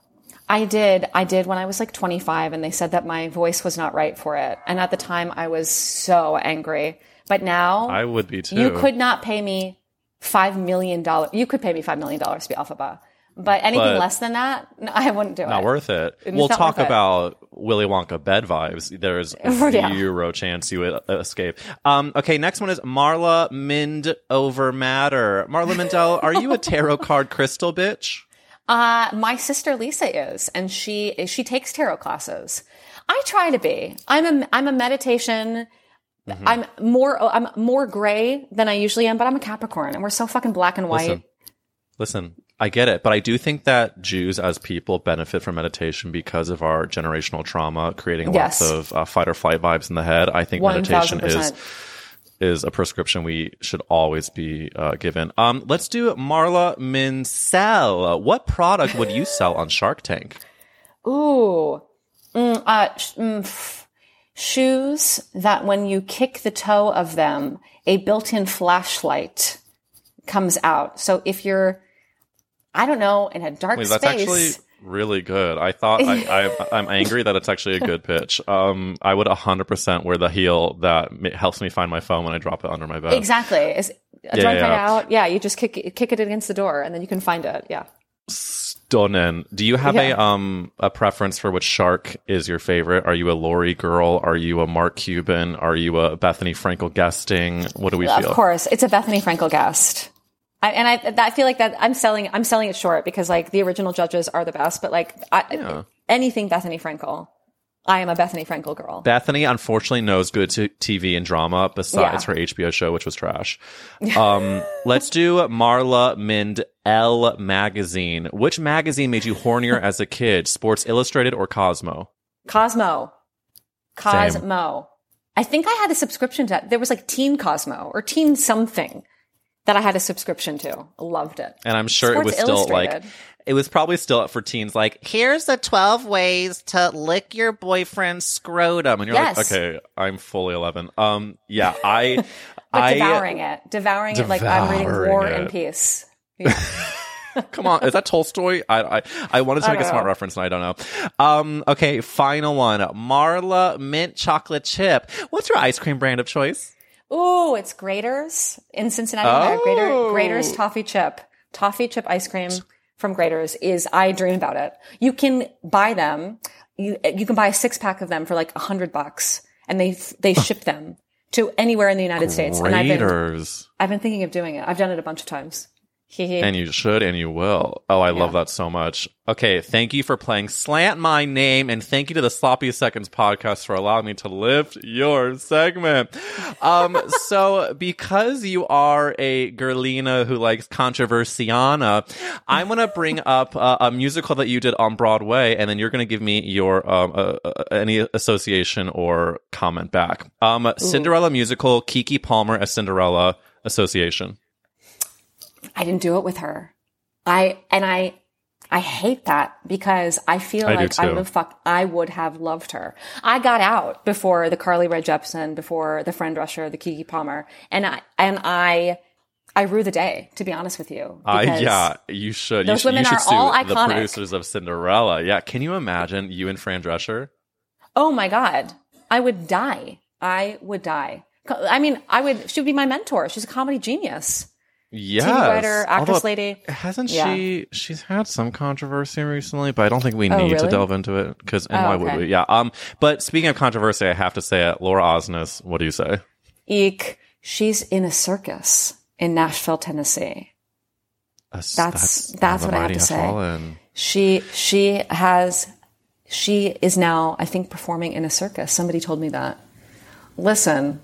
I did. I did when I was like 25 and they said that my voice was not right for it. And at the time I was so angry. But now i would be too you could not pay me 5 million dollars. You could pay me 5 million dollars to be Elphaba. But anything But- less than that, I wouldn't do not it. Not worth it. It's we'll talk about Willy Wonka bed vibes. There's Yeah. zero chance you would escape. Um, okay, next one is Marla Mind over Matter. Marla Mindelle, are you a tarot card crystal bitch? Uh, my sister Lisa is, and she she takes tarot classes. I try to be. I'm a I'm a meditation. Mm-hmm. I'm more I'm more gray than I usually am, but I'm a Capricorn, and we're so fucking black and white. Listen, listen, I get it, but I do think that Jews as people benefit from meditation because of our generational trauma, creating Yes. lots of uh, fight or flight vibes in the head. I think One meditation thousand is percent. is a prescription we should always be uh, given. Um, let's do Marla Minsell. What product would you sell on Shark Tank? Ooh, mm, uh, sh- mm, pff. shoes that when you kick the toe of them, a built-in flashlight comes out. So if you're, I don't know, in a dark Wait, that's actually really good. I thought I, I I'm angry that it's actually a good pitch. Um, I would 100% wear the heel that helps me find my phone when I drop it under my bed. Exactly. Is, Yeah, yeah, yeah. out? Yeah, you just kick kick it against the door, and then you can find it. Yeah. Stunning. Do you have Yeah. a um a preference for which shark is your favorite? Are you a Lori girl? Are you a Mark Cuban? Are you a Bethenny Frankel guesting? What do we Of feel? Of course, it's a Bethenny Frankel guest. I, and I, I feel like that I'm selling, I'm selling it short because like the original judges are the best, but like I, Yeah. anything Bethenny Frankel, I am a Bethenny Frankel girl. Bethenny unfortunately knows good t- TV and drama besides Yeah. her HBO show, which was trash. Um, let's do Marla Mind L magazine. Which magazine made you hornier as a kid? Sports Illustrated or Cosmo? Cosmo. Same. Cosmo. I think I had a subscription to that. There was like Teen Cosmo or Teen something that I had a subscription to. Loved it. And I'm sure Sports it was still like it was probably still up for teens. Like Here's the 12 ways to lick your boyfriend's scrotum. and you're Yes. like, okay, I'm fully 11. Um, yeah, I, But I devouring it. Devouring, it like I'm reading War it. and Peace. Yeah. Come on, is that Tolstoy? I I, I wanted to I make a smart know. reference and I don't know. Um, okay, final one. Marla mint chocolate chip. What's your ice cream brand of choice? Ooh, it's Graeter's in Cincinnati. Oh. Graeter's toffee chip, toffee chip ice cream from Graeter's is I dream about it. You can buy them. You you can buy a six pack of them for like a hundred bucks, and they they ship them to anywhere in the United States. And I've been I've been thinking of doing it. I've done it a bunch of times. And you should and you will. Oh, I love that so much. Okay, thank you for playing Slant My Name and thank you to the Sloppy Seconds podcast for allowing me to lift your segment. Um, so because you are a girlina who likes controversiana, I'm going to bring up uh, a musical that you did on Broadway and then you're going to give me your, um, uh, uh, any association or comment back. Um, Cinderella musical, Keke Palmer as Cinderella association. I didn't do it with her. I and I I hate that because I feel I like I too. would have fuck I would have loved her. I got out before the Carly Rae Jepsen, before the Fran Drescher, the Keke Palmer, and I and I I rue the day, to be honest with you. Uh, yeah, you should. those you should, women you should are all the producers of Cinderella. Yeah, can you imagine you and Fran Drescher? Oh my God. I would die. I would die. I mean, I would, she would be my mentor. She's a comedy genius. Yes. writer, actress Although, lady. Hasn't Yeah. she? She's had some controversy recently, but I don't think we Oh, need to delve into it because. And Oh, why would we? Yeah. Um. But speaking of controversy, I have to say it. Laura Osnes. What do you say? Eek. She's in a circus in Nashville, Tennessee. That's That's- that's what I have to say. fallen. She, she has, she is now, I think, performing in a circus. Somebody told me that. Listen,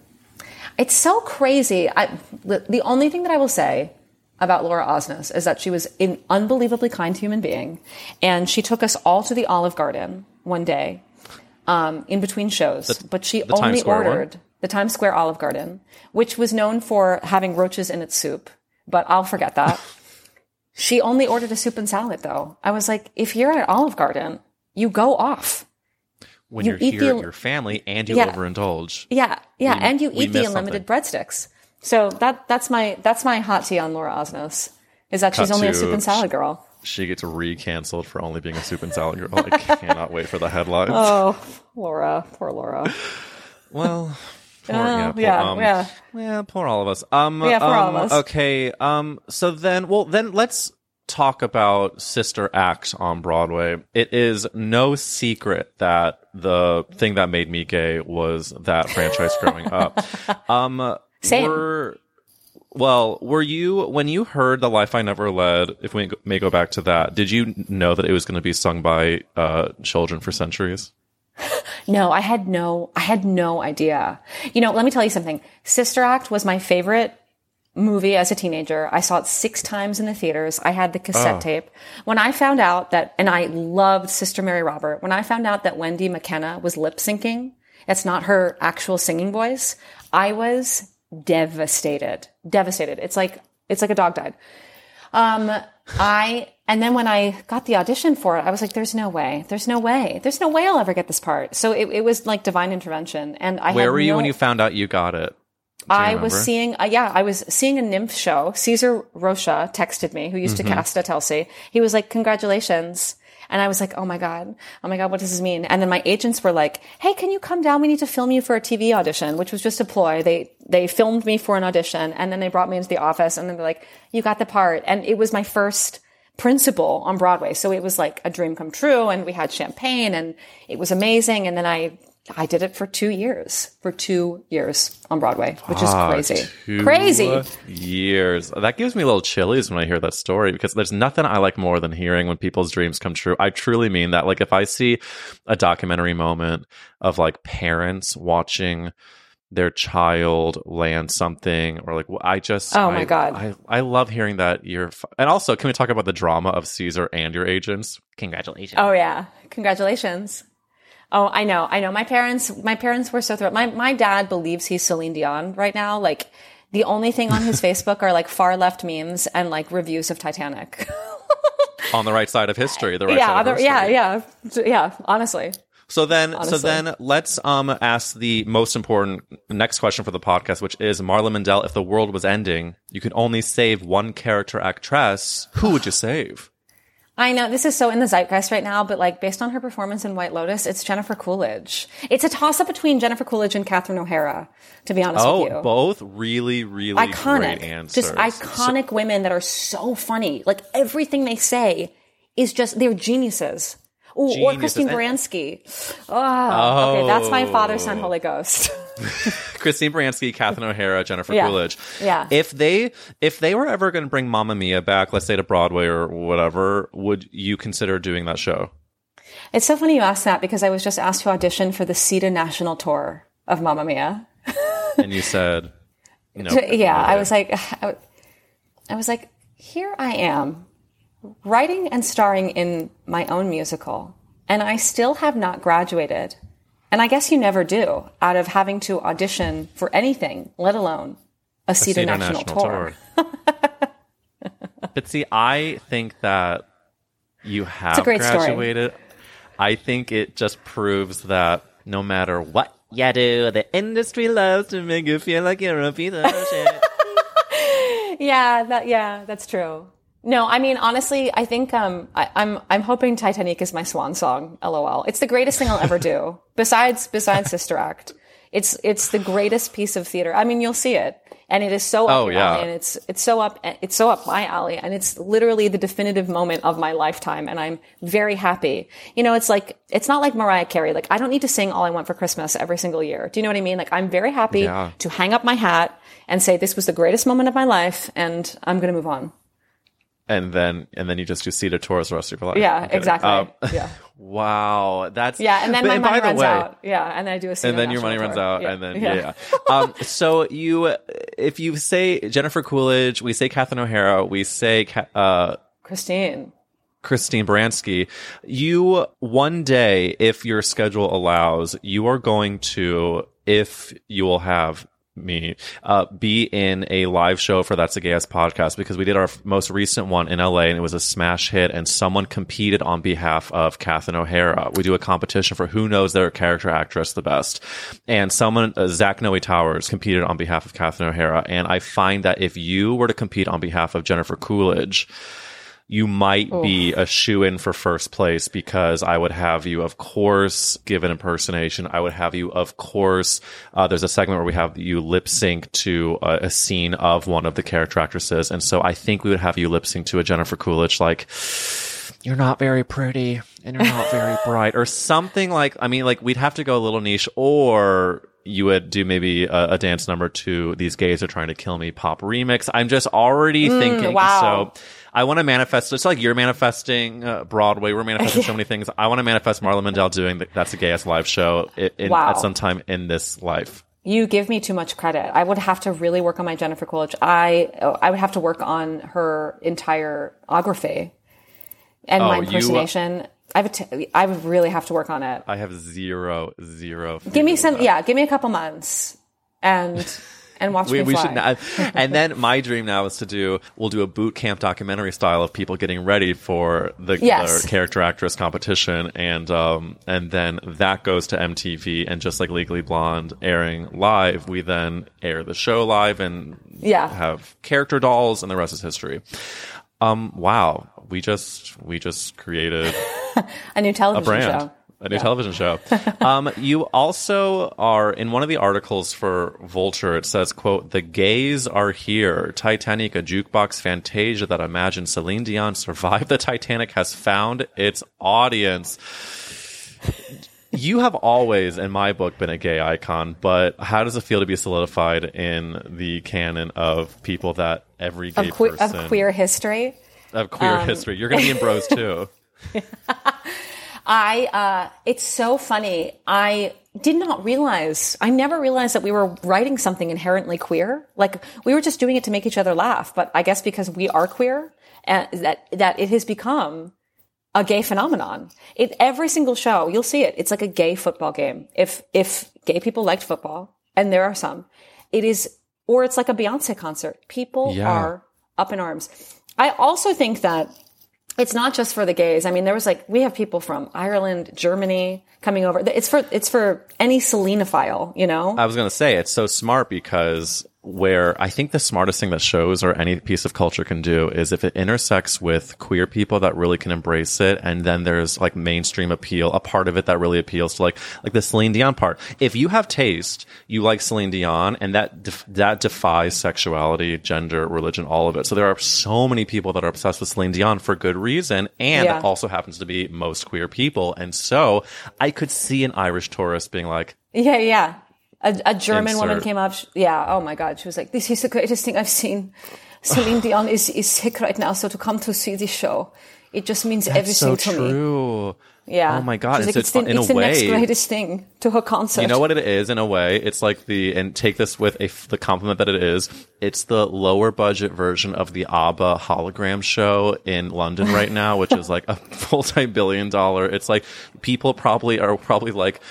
it's so crazy. I, the the only thing that I will say about Laura Osnes is that she was an unbelievably kind human being, and she took us all to the Olive Garden one day, um, in between shows. but she only Square one? ordered the Times Square Olive Garden, which was known for having roaches in its soup. But I'll forget that. she only ordered a soup and salad, though. I was like, if you're at Olive Garden, you go off. When You are eat here the- at your family and you Yeah. overindulge. Yeah, yeah, We- and you eat the unlimited breadsticks. So that that's my that's my hot tea on Laura Osnes is that she's Cut only a soup and salad girl. She gets re-canceled for only being a soup and salad girl. I cannot wait for the headlines. Oh, Laura, poor Laura. Well, poor, Oh, yeah, poor, yeah, um, yeah. yeah, poor all of us. Um, Yeah, poor all um, of us. Okay, um, so then, well, then let's talk about Sister Act on Broadway. It is no secret that the thing that made me gay was that franchise growing up. Um, Same. Were, well, were you when you heard "The Life I Never Led"? If we may go back to that, did you know that it was going to be sung by uh, children for centuries? No, I had no I had no idea. You know, let me tell you something. Sister Act was my favorite movie as a teenager. I saw it six times in the theaters. I had the cassette tape. When I found out that, and I loved Sister Mary Robert, when I found out that Wendy Makkena was lip syncing, that's not her actual singing voice, I was devastated. Devastated. It's like, it's like a dog died. Um, I, and then when I got the audition for it, I was like, there's no way. There's no way. There's no way I'll ever get this part. So it, it was like divine intervention. And I Where were you no- when you found out you got it? I was seeing, uh, yeah, I was seeing a nymph show. Caesar Rocha texted me, who used Mm-hmm. to cast at Telsey. He was like, congratulations. And I was like, oh my God, oh my God, what does this mean? And then my agents were like, hey, can you come down? We need to film you for a TV audition, which was just a ploy. They, they filmed me for an audition and then they brought me into the office and then they're like, you got the part. And it was my first principal on Broadway. So it was like a dream come true and we had champagne and it was amazing. And then I, I did it for two years, for two years on Broadway, which is Fuck, crazy. two Crazy. years. That gives me a little chillies when I hear that story because there's nothing I like more than hearing when people's dreams come true. I truly mean that. Like if I see a documentary moment of like parents watching their child land something or like I just Oh my I- God. I, I love hearing that you're f- and also can we talk about the drama of Caesar and your agents? Congratulations. Oh yeah. Congratulations. Oh, I know. I know. My parents, my parents were so thrilled. My, my dad believes he's Celine Dion right now. Like the only thing on his Facebook are like far left memes and like reviews of Titanic. On the right side of history, the right yeah. side of Other, yeah. Yeah. Yeah. Honestly. So then, so then, let's um ask the most important next question for the podcast, which is Marla Mindelle. If the world was ending, you could only save one character actress. Who would you save? I know this is so in the zeitgeist right now, but like based on her performance in White Lotus, it's Jennifer Coolidge. It's a toss up between Jennifer Coolidge and Catherine O'Hara, to be honest with oh, you. Oh, both really, really iconic, just iconic women that are so funny. Like everything they say is just they're geniuses. Ooh, or Christine Baranski. Oh, ah, okay, that's my oh. Father, Son, Oh. Holy Ghost. Christine Baranski, Catherine O'Hara, Jennifer Yeah. Coolidge. Yeah. If they if they were ever going to bring Mamma Mia back, let's say to Broadway or whatever, would you consider doing that show? it's so funny you asked that because I was just asked to audition for the SETA national tour of Mamma Mia. And you said, no. yeah, no I was like, I I was like, here I am, writing and starring in my own musical, and I still have not graduated. And I guess you never do, out of having to audition for anything, let alone a SETA, Cedar national, tour. but see, I think that you have a great story. graduated. I think it just proves that no matter what you do, the industry loves to make you feel like you're a piece of shit. Yeah, that yeah, that's true. No, I mean honestly, I think um, I, I'm I'm hoping Titanic is my swan song. LOL. It's the greatest thing I'll ever do. besides besides Sister Act, it's it's the greatest piece of theater. I mean, you'll see it, and it is so up Oh, yeah. and it's it's so up it's so up my alley, and it's literally the definitive moment of my lifetime, and I'm very happy. You know, it's like it's not like Mariah Carey. Like I don't need to sing "All I Want for Christmas" every single year. Do you know what I mean? Like I'm very happy Yeah. to hang up my hat and say this was the greatest moment of my life, and I'm going to move on. And then and then you just do Cedar tours the rest of your life. Yeah, exactly. Um, yeah, wow, that's yeah, and then but- my money runs way, out. Yeah, and then I do a and then your money runs out, and then yeah. yeah. um, so you, if you say Jennifer Coolidge, we say Catherine O'Hara, we say uh, Christine. Christine Baranski, you one day, if your schedule allows, you are going to, if you will have me, uh, be in a live show for That's a Gay Ass podcast because we did our most recent one in LA and it was a smash hit and someone competed on behalf of Catherine O'Hara. We do a competition for who knows their character actress the best. And someone, uh, Zach Noe Towers competed on behalf of Catherine O'Hara. And I find that if you were to compete on behalf of Jennifer Coolidge, you might be a shoe in for first place because I would have you, of course, give an impersonation. I would have you, of course, uh, there's a segment where we have you lip sync to a, a scene of one of the character actresses. And so I think we would have you lip sync to a Jennifer Coolidge, like, you're not very pretty and you're not very bright or something like, I mean, like we'd have to go a little niche or you would do maybe a, a dance number to these gays are trying to kill me pop remix. I'm just already thinking. wow. So I want to manifest. It's like you're manifesting uh, Broadway. We're manifesting so many things. I want to manifest Marla Mindelle doing the, that's a gay ass live show in, in, Wow. at some time in this life. You give me too much credit. I would have to really work on my Jennifer Coolidge. I I would have to work on her entire ography and Oh, my you- impersonation. I would t- I really have to work on it. I have zero, zero. Give me some, yeah, give me a couple months, and and watch we, me we fly. should not. and then my dream now is to do we'll do a boot camp documentary style of people getting ready for the, Yes. their character actress competition and um and then that goes to MTV and just like Legally Blonde airing live we then air the show live and Yeah. have character dolls and the rest is history um wow we just we just created a new a television brand. show. A new television show. um, you also are in one of the articles for Vulture. It says, "quote The gays are here. Titanic, a jukebox Fantasia that imagined Celine Dion survived the Titanic, has found its audience." you have always, in my book, been a gay icon, but how does it feel to be solidified in the canon of people that every gay of, que- person of queer history. Of queer um, history? You're going to be in Bros too. I, uh, it's so funny. I did not realize, I never realized that we were writing something inherently queer. Like we were just doing it to make each other laugh. But I guess because we are queer, and that, that it has become a gay phenomenon. It, every single show, you'll see it. It's like a gay football game. If, if gay people liked football, and there are some, it is, or it's like a Beyonce concert. People Yeah. are up in arms. I also think that it's not just for the gays. I mean, there was like we have people from Ireland, Germany coming over. It's for it's for any Selenophile, you know. I was going to say it's so smart because where I think the smartest thing that shows or any piece of culture can do is if it intersects with queer people that really can embrace it, and then there's like mainstream appeal, a part of it that really appeals to like like the Celine Dion part. If you have taste, you like Celine Dion, and that def- that defies sexuality, gender, religion, all of it. So there are so many people that are obsessed with Celine Dion for good reason, and Yeah. it also happens to be most queer people. And so I could see an Irish tourist being like, yeah, yeah. A, a German woman came up. sh- Yeah. Oh my God. She was like, "This is the greatest thing I've seen. Celine Dion is is sick right now, so to come to see this show, it just means That's everything so to me." true. Yeah. Oh my God. It's- like, it's it's, the, in a it's the next greatest thing to her concert. You know what it is in a way? It's like the and take this with a the compliment that it is. It's the lower budget version of the ABBA hologram show in London right now, which is like a multi billion dollar. It's like people probably are probably like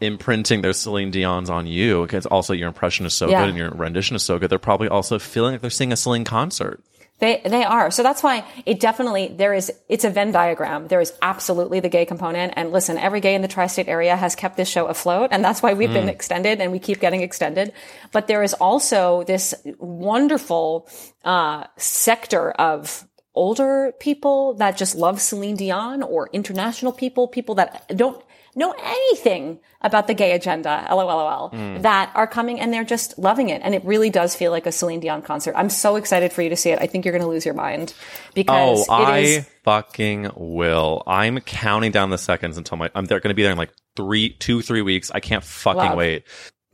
imprinting their Celine Dion's on you because also your impression is so Yeah. good and your rendition is so good. They're probably also feeling like they're seeing a Celine concert. They they are. So that's why it definitely there is it's a Venn diagram. There is absolutely the gay component. And listen, every gay in the tri-state area has kept this show afloat, and that's why we've been extended and we keep getting extended. But there is also this wonderful uh, sector of older people that just love Celine Dion or international people, people that don't know anything about the gay agenda, lol, mm. that are coming and they're just loving it. And it really does feel like a Celine Dion concert. I'm so excited for you to see it. I think you're going to lose your mind because Oh, I is. fucking will. I'm counting down the seconds until my I'm there going to be there in like three, two, three weeks. I can't fucking Love. wait.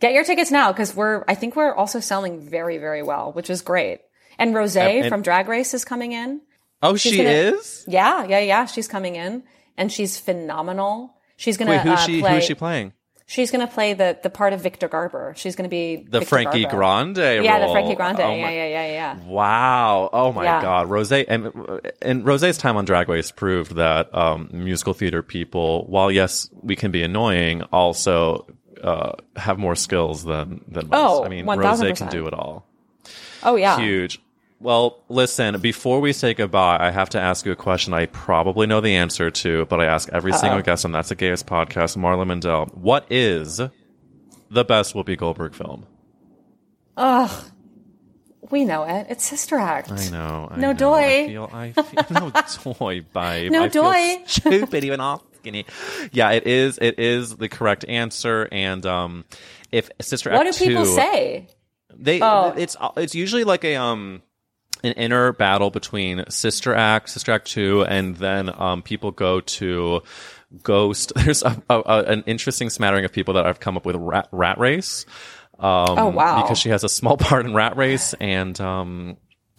Get your tickets now because we're, I think we're also selling very, very well, which is great. And Rose and- from Drag Race is coming in. Oh, She's she gonna- is. Yeah, yeah, yeah. She's coming in and she's phenomenal. She's going to Wait, who's uh, she? play. Who's she playing? She's going to play the, the part of Victor Garber. She's going to be The Victor Frankie Garber. Grande Yeah, the. Frankie Grande. Oh yeah, yeah, yeah, yeah. Wow. Oh my Yeah. God. Rose and and Rose's time on Drag Race proved that um, musical theater people, while yes, we can be annoying, also uh, have more skills than than most. Oh, I mean, Rose 1000%. can do it all. Oh yeah. Huge. Well, listen, before we say goodbye, I have to ask you a question I probably know the answer to, but I ask every single guest on That's a Gay Ass podcast, Marla Mindelle. What is the best Whoopi Goldberg film? Ugh. We know it. It's Sister Act. I know. I No know. doy. I feel, I feel, no toy, babe. No I doy. stupid even asking it. Yeah, it is. It is the correct answer. And um, if Sister Act, What do people 2, say? They Oh. it's it's usually like a um an inner battle between Sister Act, Sister Act Two, and then um people go to Ghost. There's a, a, a- an interesting smattering of people that I've come up with Rat, Rat Race. Um, Oh, wow. Because she has a small part in Rat Race, and um.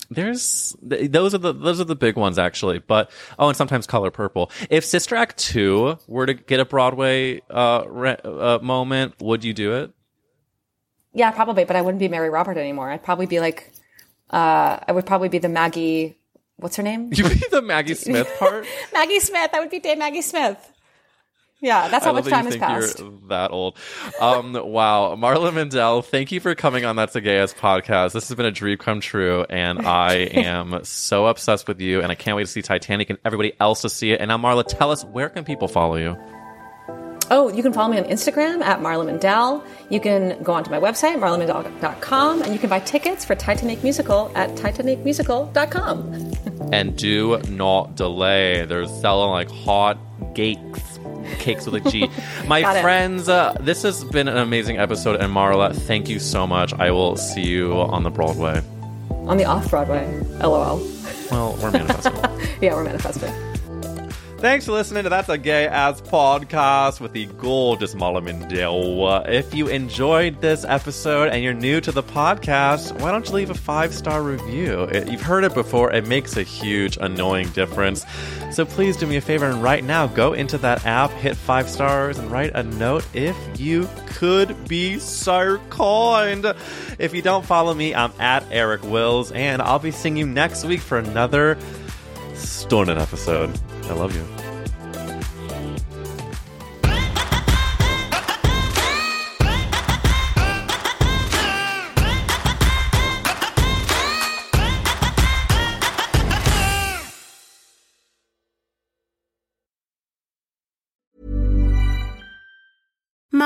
There's th- those are the those are the big ones actually, but oh, and sometimes Color Purple. If Sister Act two were to get a Broadway uh, re- uh moment, would you do it? Yeah, probably, but I wouldn't be Mary Robert anymore. I'd probably be like, uh, I would probably be the Maggie. What's her name? You be the Maggie Smith part. Maggie Smith. I would be Dame Maggie Smith. Yeah, that's how much that time has think passed. You're that old. Um, wow, Marla Mindelle, thank you for coming on That's a Gay Ass podcast. This has been a dream come true, and I am so obsessed with you, and I can't wait to see Titanic and everybody else to see it. And now, Marla, tell us where can people follow you? Oh, you can follow me on Instagram at Marla Mindelle. You can go onto my website, marlamindelle.com, and you can buy tickets for Titanic Musical at titanicmusical.com. And do not delay. They're selling like hot cakes, cakes with a G. My friends, uh, this has been an amazing episode, and Marla, thank you so much. I will see you on the Broadway. On the off Broadway. LOL. Well, we're manifesting. Yeah, we're manifesting. Thanks for listening to That's a Gay Ass podcast with the gorgeous Marla Mindelle. If you enjoyed this episode and you're new to the podcast, why don't you leave a five star review? It, you've heard it before, it makes a huge, annoying difference. So please do me a favor and right now go into that app, hit five stars, and write a note if you could be so kind. If you don't follow me, I'm at Eric Wills, and I'll be seeing you next week for another stunning episode. I love you.